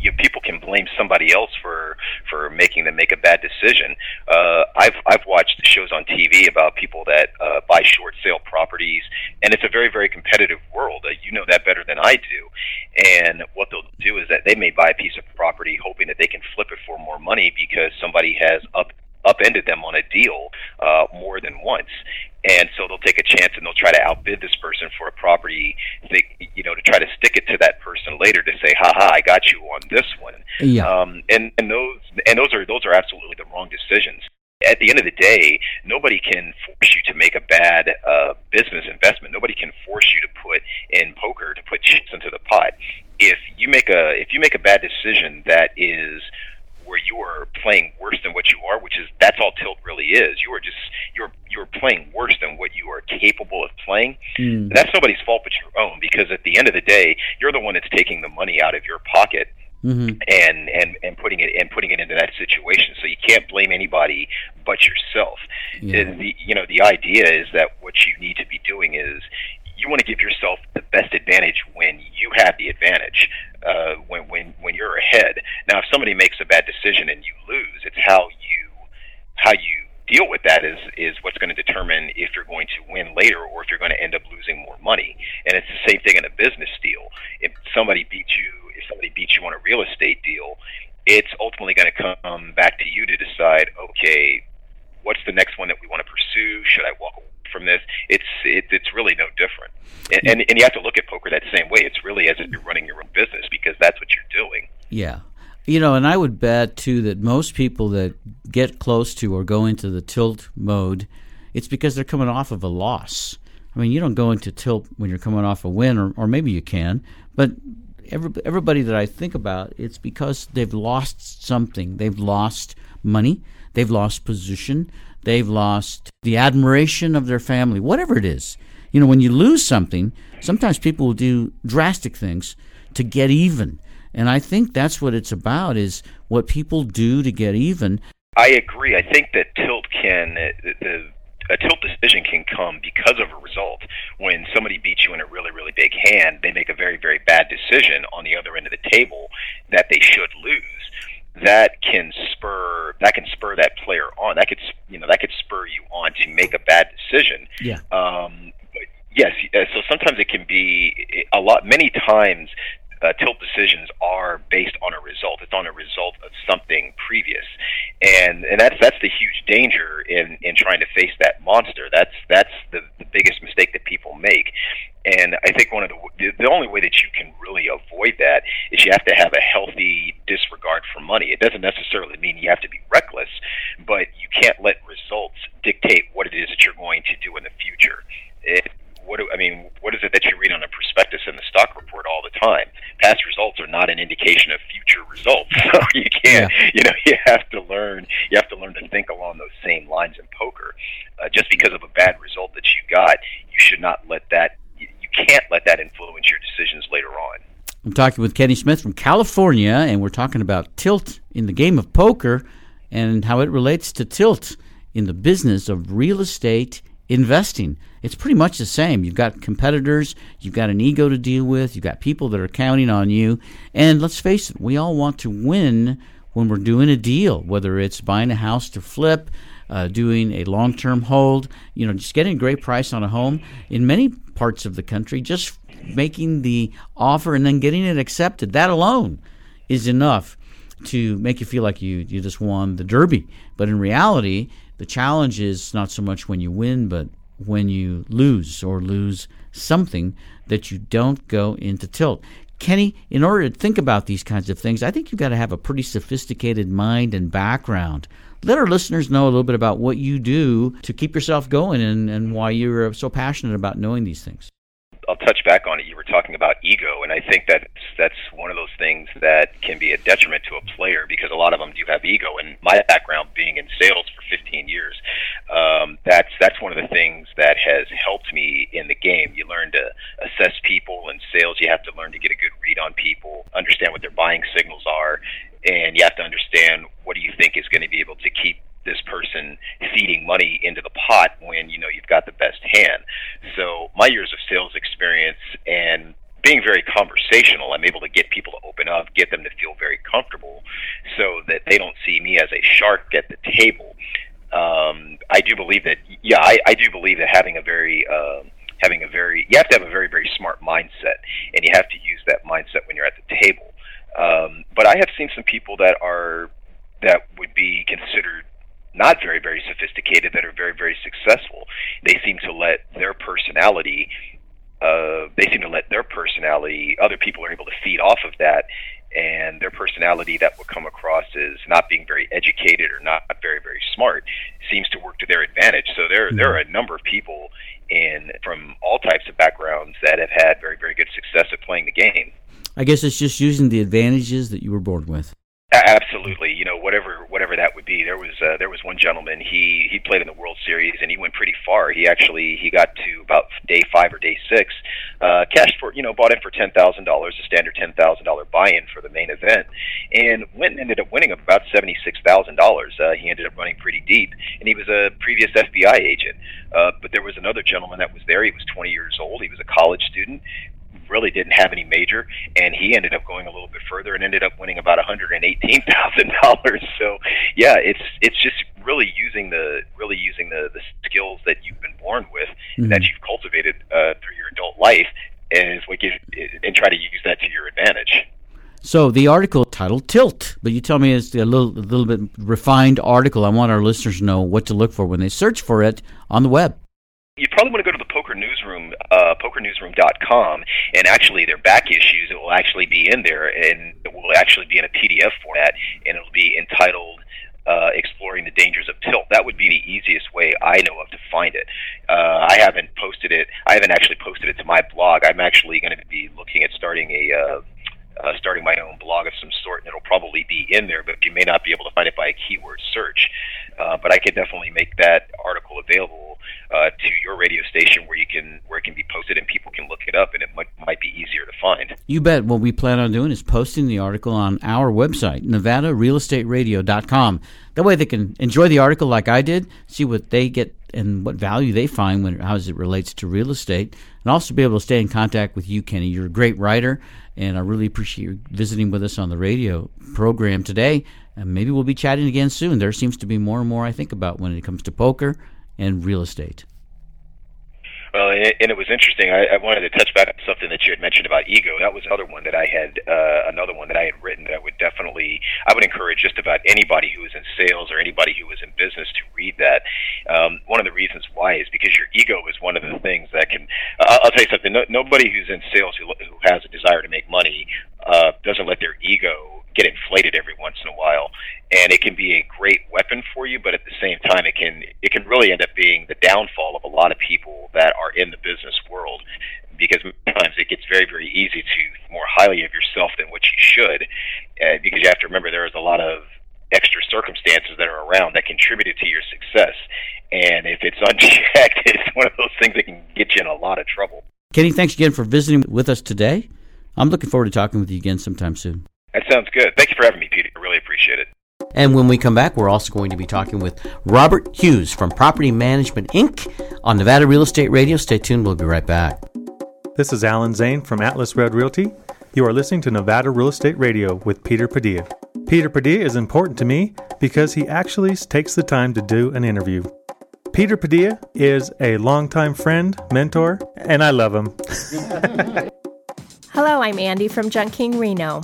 you, people can blame somebody else for for making them make a bad decision. Uh, I've I've watched shows on TV about people that uh, buy short sale properties, and it's a very very competitive world. Uh, you know that better than I do. And what they'll do is that they may buy a piece of property hoping that they can flip it for more money because somebody has up upended them on a deal uh, more than once. And so they'll take a chance and they'll try to outbid this person for a property, they, you know, to try to stick it to that person later to say, "Ha ha, I got you on this one." Yeah. Um, and and those and those are those are absolutely the wrong decisions. At the end of the day, nobody can force you to make a bad uh, business investment. Nobody can force you to put in poker to put chips into the pot. If you make a if you make a bad decision that is where you are playing worse than what you are, which is that's all tilt really is. You are just you're you're playing worse than what you are capable of playing. Mm. That's nobody's fault but your own because at the end of the day, you're the one that's taking the money out of your pocket Mm-hmm. and and and putting it and putting it into that situation. So you can't blame anybody but yourself. Yeah. The, you know, the idea is that what you need to be doing is you want to give yourself the best advantage when you have the advantage. Uh, when when when you're ahead. Now, if somebody makes a bad decision and you lose, it's how you how you deal with that is is what's going to determine if you're going to win later or if you're going to end up losing more money. And it's the same thing in a business deal. If somebody beats you, if somebody beats you on a real estate deal, it's ultimately going to come back to you to decide, okay, what's the next one that we want to pursue? Should I walk from this? It's it, it's really no different. And, and and you have to look at poker that same way. It's really as if you're running your own business because that's what you're doing. Yeah. You know, and I would bet too that most people that get close to or go into the tilt mode, it's because they're coming off of a loss. I mean, you don't go into tilt when you're coming off a win, or, or maybe you can, but every, everybody that I think about, it's because they've lost something. They've lost money, they've lost position, they've lost the admiration of their family, whatever it is. You know, when you lose something, sometimes people will do drastic things to get even. And I think that's what it's about is what people do to get even. I agree. I think that tilt can uh, the, the a tilt decision can come because of a result. When somebody beats you in a really, really big hand, they make a very, very bad decision on the other end of the table that they should lose. That can spur that can spur that player on. That could you know that could spur you on to make a bad decision. Yeah. Um, but yes. So sometimes it can be a lot. Many times uh, tilt decisions are based on a result. It's on a result of something previous, and and that's that's the huge danger in in trying to face that monster. That's that's the, the biggest mistake that people make, and I think one of the the only way that you can really avoid that is you have to have a healthy disregard for money. It doesn't necessarily mean you have to be reckless, but you can't let results dictate what it is that you're going to do in the future. It, what do, I mean, what is it that you read on the prospectus in the stock report all the time? Past results are not an indication of future results. So you can't, yeah. you know, you have to learn. You have to learn to think along those same lines in poker. Uh, just because of a bad result that you got, you should not let that. You, you can't let that influence your decisions later on. I'm talking with Kenny Smith from California, and we're talking about tilt in the game of poker and how it relates to tilt in the business of real estate investing. It's pretty much the same. You've got competitors, you've got an ego to deal with, you've got people that are counting on you. And let's face it, we all want to win when we're doing a deal, whether it's buying a house to flip, uh, doing a long term hold, you know, just getting a great price on a home. In many parts of the country, just making the offer and then getting it accepted, that alone is enough to make you feel like you, you just won the Derby. But in reality, the challenge is not so much when you win, but when you lose or lose something that you don't go into tilt. Kenny, in order to think about these kinds of things, I think you've got to have a pretty sophisticated mind and background. Let our listeners know a little bit about what you do to keep yourself going and, and why you're so passionate about knowing these things. I'll touch back on it. You were talking about ego, and I think that that's one of those things that can be a detriment to a player because a lot of them do have ego. And my background being in sales for 15 years, um, that's that's one of the things that has helped me in the game. You learn to assess people in sales. You have to learn to get a good read on people, understand what their buying signals are, and you have to understand what do you think is going to be able to keep this person feeding money into the pot when you know you've got the best hand. So my years of sales experience and being very conversational, I'm able to get people to open up, get them to feel very comfortable, so that they don't see me as a shark at the table. Um, I do believe that, yeah, I, I do believe that having a very uh, having a very you have to have a very very smart mindset, and you have to use that mindset when you're at the table. Um, but I have seen some people that are that would be considered not very very sophisticated that are very very successful. They seem to let their personality uh, they seem to let their personality other people are able to feed off of that and their personality that will come across as not being very educated or not very very smart seems to work to their advantage. So there there are a number of people in from all types of backgrounds that have had very very good success at playing the game. I guess it's just using the advantages that you were born with. Absolutely, you know whatever whatever that would be. There was uh, there was one gentleman. He he played in the World Series and he went pretty far. He actually he got to about day five or day six. Uh, cashed for you know bought in for ten thousand dollars, a standard ten thousand dollar buy-in for the main event, and went and ended up winning about seventy six thousand uh, dollars. He ended up running pretty deep, and he was a previous FBI agent. Uh, but there was another gentleman that was there. He was twenty years old. He was a college student really didn't have any major, and he ended up going a little bit further and ended up winning about one hundred and eighteen thousand dollars. So yeah, it's it's just really using the really using the the skills that you've been born with mm-hmm. that you've cultivated uh, through your adult life, and is what gives and try to use that to your advantage. So the article titled "Tilt," but you tell me it's a little a little bit refined article. I want our listeners to know what to look for when they search for it on the web you probably want to go to the Poker Newsroom, uh, pokernewsroom.com, and actually their back issues. It will actually be in there, and it will actually be in a PDF format, and it'll be entitled uh, "Exploring the Dangers of Tilt." That would be the easiest way I know of to find it. Uh, I haven't posted it. I haven't actually posted it to my blog. I'm actually going to be looking at starting a. Uh, uh, starting my own blog of some sort, and it'll probably be in there, but you may not be able to find it by a keyword search. Uh, but I could definitely make that article available uh, to your radio station where you can where it can be posted and people can look it up and it might, might be easier to find. You bet. What we plan on doing is posting the article on our website, NevadaRealEstateRadio.com. That way they can enjoy the article like I did, see what they get and what value they find when how it relates to real estate, and also be able to stay in contact with you, Kenny. You're a great writer, and I really appreciate you visiting with us on the radio program today. And maybe we'll be chatting again soon. There seems to be more and more I think about when it comes to poker and real estate. Well, and it was interesting. I, I wanted to touch back on something that you had mentioned about ego. That was another one that I had, uh, another one that I had written that I would definitely, I would encourage just about anybody who is in sales or anybody who is in business to read that. Um, one of the reasons why is because your ego is one of the things that can. Uh, I'll tell you something. No, nobody who's in sales who, who has a desire to make money uh, doesn't let their ego get inflated every once in a while, and it can be a great weapon for you. But at the same time, it can it can really end up being the downfall of a lot of people that are in the business world, because sometimes it gets very very easy to more highly of yourself than what you should, uh, because you have to remember there is a lot of extra circumstances that are around that contributed to your success. And if it's unchecked, it's one of those things that can get you in a lot of trouble. Kenny, thanks again for visiting with us today. I'm looking forward to talking with you again sometime soon. That sounds good. Thank you for having me, Peter. I really appreciate it. And when we come back, we're also going to be talking with Robert Hughes from Property Management Inc. on Nevada Real Estate Radio. Stay tuned. We'll be right back. This is Alan Zane from Atlas Red Realty. You are listening to Nevada Real Estate Radio with Peter Padilla. Peter Padilla is important to me because he actually takes the time to do an interview. Peter Padilla is a longtime friend, mentor, and I love him. Hello, I'm Andy from Junk King Reno.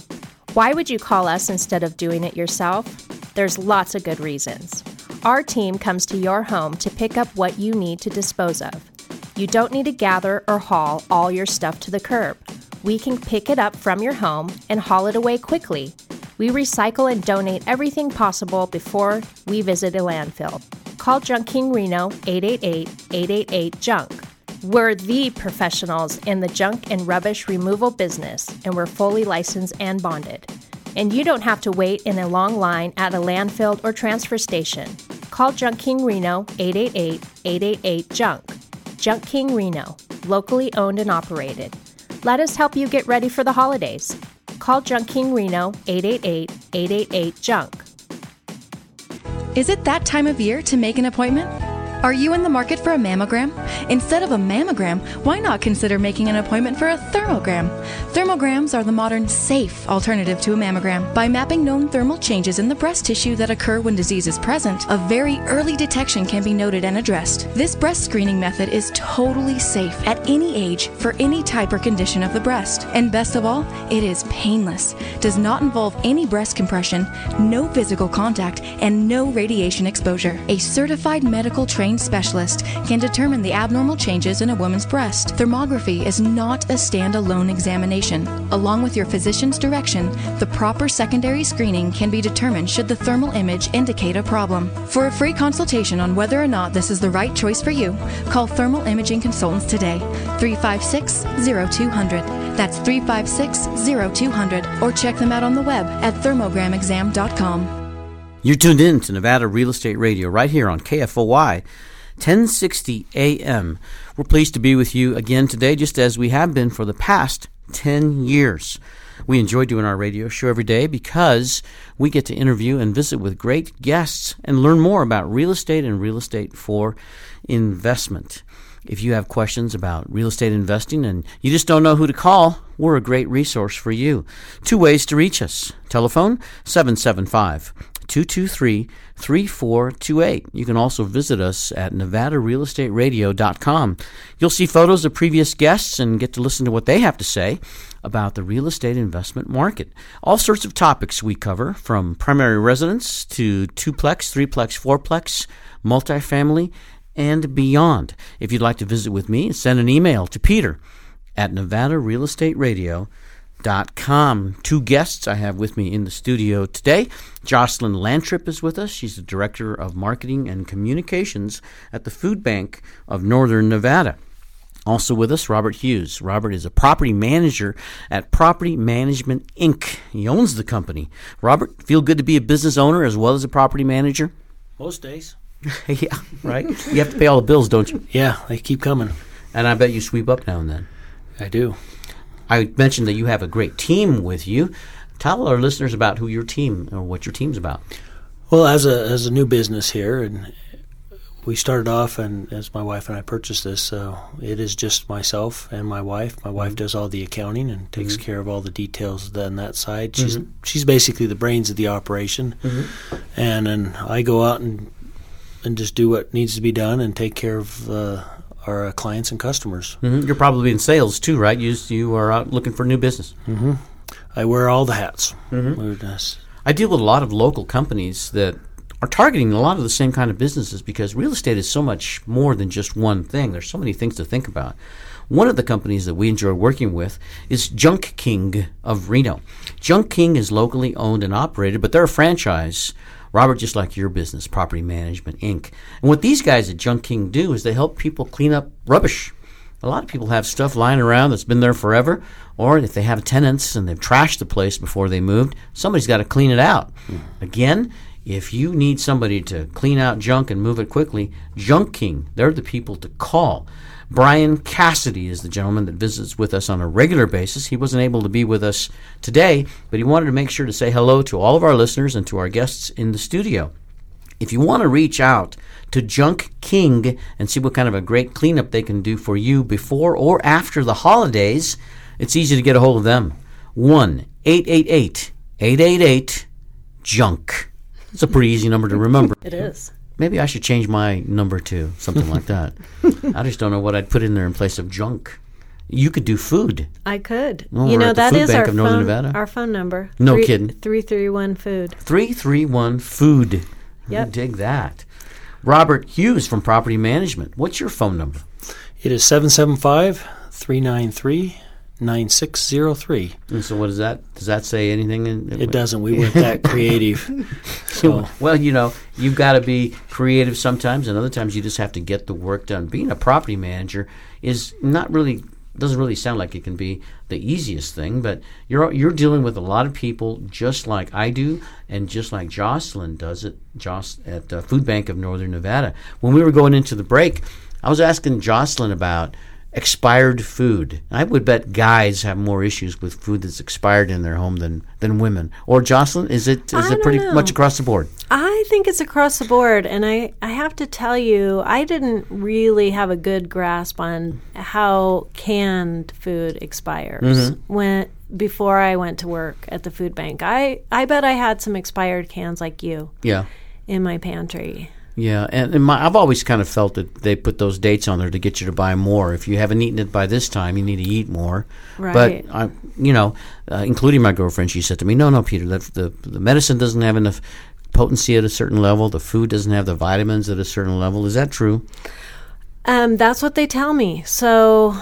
Why would you call us instead of doing it yourself? There's lots of good reasons. Our team comes to your home to pick up what you need to dispose of. You don't need to gather or haul all your stuff to the curb. We can pick it up from your home and haul it away quickly. We recycle and donate everything possible before we visit a landfill. Call Junk King Reno 888 888 Junk. We're the professionals in the junk and rubbish removal business, and we're fully licensed and bonded. And you don't have to wait in a long line at a landfill or transfer station. Call Junk King Reno 888 888 Junk. Junk King Reno, locally owned and operated. Let us help you get ready for the holidays. Call Junk King Reno 888 888 Junk. Is it that time of year to make an appointment? Are you in the market for a mammogram? Instead of a mammogram, why not consider making an appointment for a thermogram? Thermograms are the modern, safe alternative to a mammogram. By mapping known thermal changes in the breast tissue that occur when disease is present, a very early detection can be noted and addressed. This breast screening method is totally safe at any age for any type or condition of the breast. And best of all, it is painless, does not involve any breast compression, no physical contact, and no radiation exposure. A certified medical trained specialist can determine the abnormal changes in a woman's breast. Thermography is not a standalone examination. Along with your physician's direction, the proper secondary screening can be determined should the thermal image indicate a problem. For a free consultation on whether or not this is the right choice for you, call Thermal Imaging Consultants today, 356 0200. That's 356 0200, or check them out on the web at thermogramexam.com. You're tuned in to Nevada Real Estate Radio right here on KFOY 1060 AM. We're pleased to be with you again today, just as we have been for the past 10 years. We enjoy doing our radio show every day because we get to interview and visit with great guests and learn more about real estate and real estate for investment. If you have questions about real estate investing and you just don't know who to call, we're a great resource for you. Two ways to reach us. Telephone 775 223 3428. You can also visit us at nevadarealestateradio.com. You'll see photos of previous guests and get to listen to what they have to say about the real estate investment market. All sorts of topics we cover, from primary residence to twoplex, threeplex, fourplex, multifamily, and beyond. If you'd like to visit with me, send an email to Peter at nevadarealestateradio.com com. Two guests I have with me in the studio today. Jocelyn Lantrip is with us. She's the Director of Marketing and Communications at the Food Bank of Northern Nevada. Also with us, Robert Hughes. Robert is a property manager at Property Management Inc. He owns the company. Robert, feel good to be a business owner as well as a property manager? Most days. yeah, right. You have to pay all the bills, don't you? Yeah, they keep coming. And I bet you sweep up now and then. I do. I mentioned that you have a great team with you. Tell our listeners about who your team or what your team's about. Well, as a as a new business here, and we started off, and as my wife and I purchased this, so it is just myself and my wife. My wife does all the accounting and takes Mhm. care of all the details on that side. She's Mhm. she's basically the brains of the operation, Mhm. and then I go out and and just do what needs to be done and take care of uh, our uh, clients and customers. hmm You're probably in sales too, right? You you are out looking for new business. hmm I wear all the hats. Mhm. I deal with a lot of local companies that are targeting a lot of the same kind of businesses because real estate is so much more than just one thing. There's so many things to think about. One of the companies that we enjoy working with is Junk King of Reno. Junk King is locally owned and operated, but they're a franchise. Robert, just like your business, Property Management Inc. And what these guys at Junk King do is they help people clean up rubbish. A lot of people have stuff lying around that's been there forever, or if they have tenants and they've trashed the place before they moved, somebody's got to clean it out. Hmm. Again, if you need somebody to clean out junk and move it quickly, Junk King, they're the people to call. Brian Cassidy is the gentleman that visits with us on a regular basis. He wasn't able to be with us today, but he wanted to make sure to say hello to all of our listeners and to our guests in the studio. If you want to reach out to Junk King and see what kind of a great cleanup they can do for you before or after the holidays, it's easy to get a hold of them. 1 888 888 Junk. It's a pretty easy number to remember. It is. Maybe I should change my number to something like that. I just don't know what I'd put in there in place of junk. You could do food. I could. Oh, well, you know at the that Food is Bank our of Northern phone, Nevada. our phone number. No Three- kidding. Three three one food. 331 Food. Yep. Dig that. Robert Hughes from Property Management. What's your phone number? It is 775 393 9603. And so, what is that? Does that say anything? In, It doesn't. We weren't that creative. So, well, you know, you've got to be creative sometimes, and other times you just have to get the work done. Being a property manager is not really doesn't really sound like it can be the easiest thing, but you're you're dealing with a lot of people just like I do, and just like Jocelyn does it, Joss at uh, Food Bank of Northern Nevada. When we were going into the break, I was asking Jocelyn about expired food. I would bet guys have more issues with food that's expired in their home than than women. Or Jocelyn, is it is I it pretty know. much across the board? I think it's across the board, and I, I have to tell you, I didn't really have a good grasp on how canned food expires Mhm. when before I went to work at the food bank. I, I bet I had some expired cans like you Yeah. in my pantry. Yeah, and, and my, I've always kind of felt that they put those dates on there to get you to buy more. If you haven't eaten it by this time, you need to eat more. Right. But I, you know, uh, including my girlfriend, she said to me, "No, no, Peter, the, the the medicine doesn't have enough potency at a certain level. The food doesn't have the vitamins at a certain level. Is that true?" Um, that's what they tell me. So,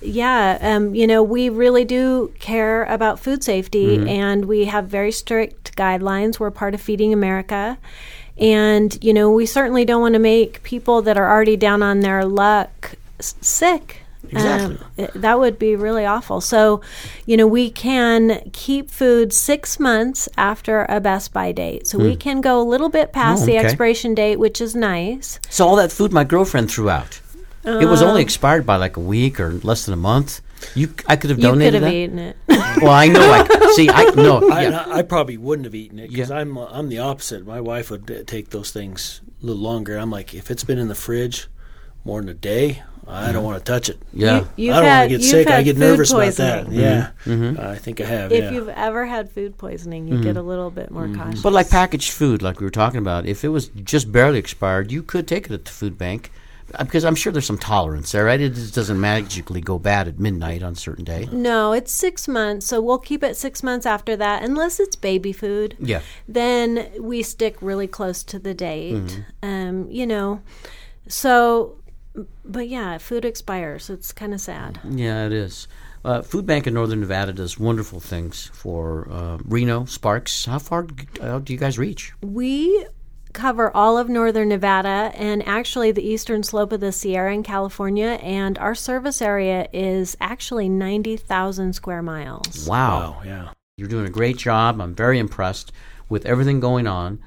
yeah, um, you know, we really do care about food safety, Mhm. and we have very strict guidelines. We're part of Feeding America, and you know, we certainly don't want to make people that are already down on their luck s- sick. Exactly. Um, that would be really awful. So, you know, we can keep food six months after a best by date. So we Hmm. can go a little bit past Oh, the expiration date, which is nice. So all that food my girlfriend threw out, it was Uh, only expired by like a week or less than a month. You, I could have donated. You could donated have that. eaten it. well, I know. I see. I no. I, Yeah. I probably wouldn't have eaten it because I'm I'm the opposite. My wife would uh, take those things a little longer. I'm like, if it's been in the fridge more than a day, I don't want to touch it. Yeah. You- you've I don't had- want to get you've sick. I had get food nervous about that. poisoning. Yeah, Mhm. I think I have. If yeah. you've ever had food poisoning, you get a little bit more cautious. But like packaged food, like we were talking about, if it was just barely expired, you could take it at the food bank because I'm sure there's some tolerance there, right? It just doesn't magically go bad at midnight on a certain day. no, it's six months, so we'll keep it six months after that, unless it's baby food. Yeah. Then we stick really close to the date. Mhm. Um, you know, so, but yeah, food expires. It's kind of sad. Yeah, it is. Uh, Food Bank in Northern Nevada does wonderful things for uh, Reno, Sparks. How far uh, do you guys reach? We cover all of northern Nevada and actually the eastern slope of the Sierra in California, and our service area is actually 90,000 square miles. Wow. yeah. You're doing a great job. I'm very impressed with everything going on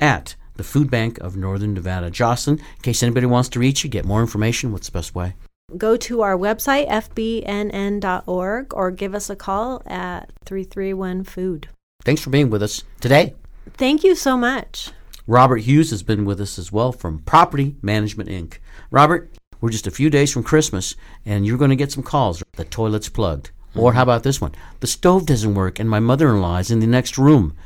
at the Food Bank of Northern Nevada. Jocelyn, in case anybody wants to reach you, get more information, what's the best way? Go to our website, fbnn.org, or give us a call at 331 Food. Thanks for being with us today. Thank you so much. Robert Hughes has been with us as well from Property Management Inc. Robert, we're just a few days from Christmas, and you're going to get some calls. The toilet's plugged. Or how about this one? The stove doesn't work, and my mother in law is in the next room.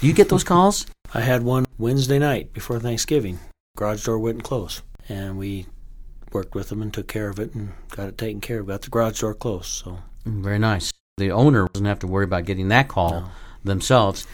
Do you get those calls? I had one Wednesday night before Thanksgiving. Garage door wouldn't close, and we worked with them and took care of it and got it taken care of. Got the garage door closed. So Mm, Very nice. The owner doesn't have to worry about getting that call themselves.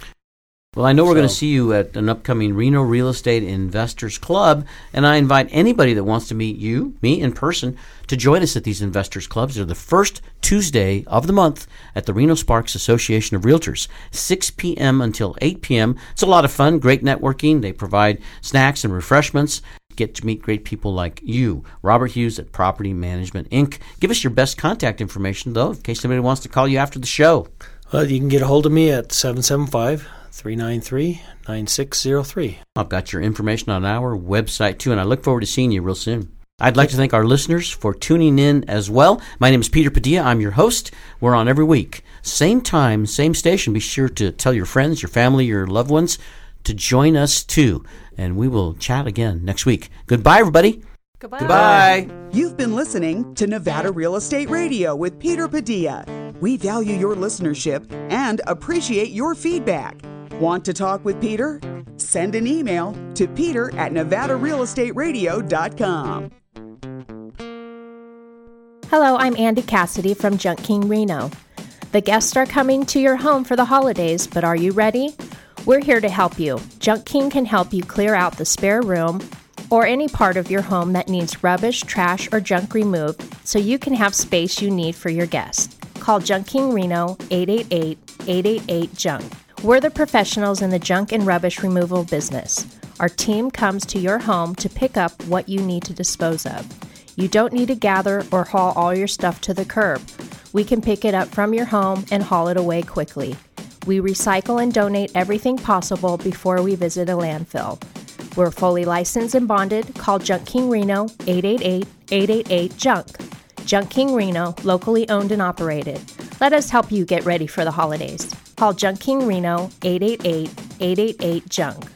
Well, I know we're going to see you at an upcoming Reno Real Estate Investors Club, and I invite anybody that wants to meet you, me in person, to join us at these investors clubs. They're the first Tuesday of the month at the Reno Sparks Association of Realtors, 6 p.m. until 8 p.m. It's a lot of fun, great networking. They provide snacks and refreshments. Get to meet great people like you, Robert Hughes at Property Management Inc. Give us your best contact information, though, in case somebody wants to call you after the show. well, you can get a hold of me at 775 393 9603. I've got your information on our website too, and I look forward to seeing you real soon. I'd like to thank our listeners for tuning in as well. My name is Peter Padilla. I'm your host. We're on every week. Same time, same station. Be sure to tell your friends, your family, your loved ones to join us too. And we will chat again next week. Goodbye, everybody. Goodbye. Goodbye. You've been listening to Nevada Real Estate Radio with Peter Padilla. We value your listenership and appreciate your feedback. Want to talk with Peter? Send an email to peter at nevadarealestateradio.com. Hello, I'm Andy Cassidy from Junk King Reno. The guests are coming to your home for the holidays, but are you ready? We're here to help you. Junk King can help you clear out the spare room or any part of your home that needs rubbish, trash, or junk removed so you can have space you need for your guests. Call Junk King Reno 888 888 Junk. We're the professionals in the junk and rubbish removal business. Our team comes to your home to pick up what you need to dispose of. You don't need to gather or haul all your stuff to the curb. We can pick it up from your home and haul it away quickly. We recycle and donate everything possible before we visit a landfill. We're fully licensed and bonded. Call Junk King Reno 888 888 Junk. Junk King Reno, locally owned and operated. Let us help you get ready for the holidays. Call Junk King Reno 888 888 Junk.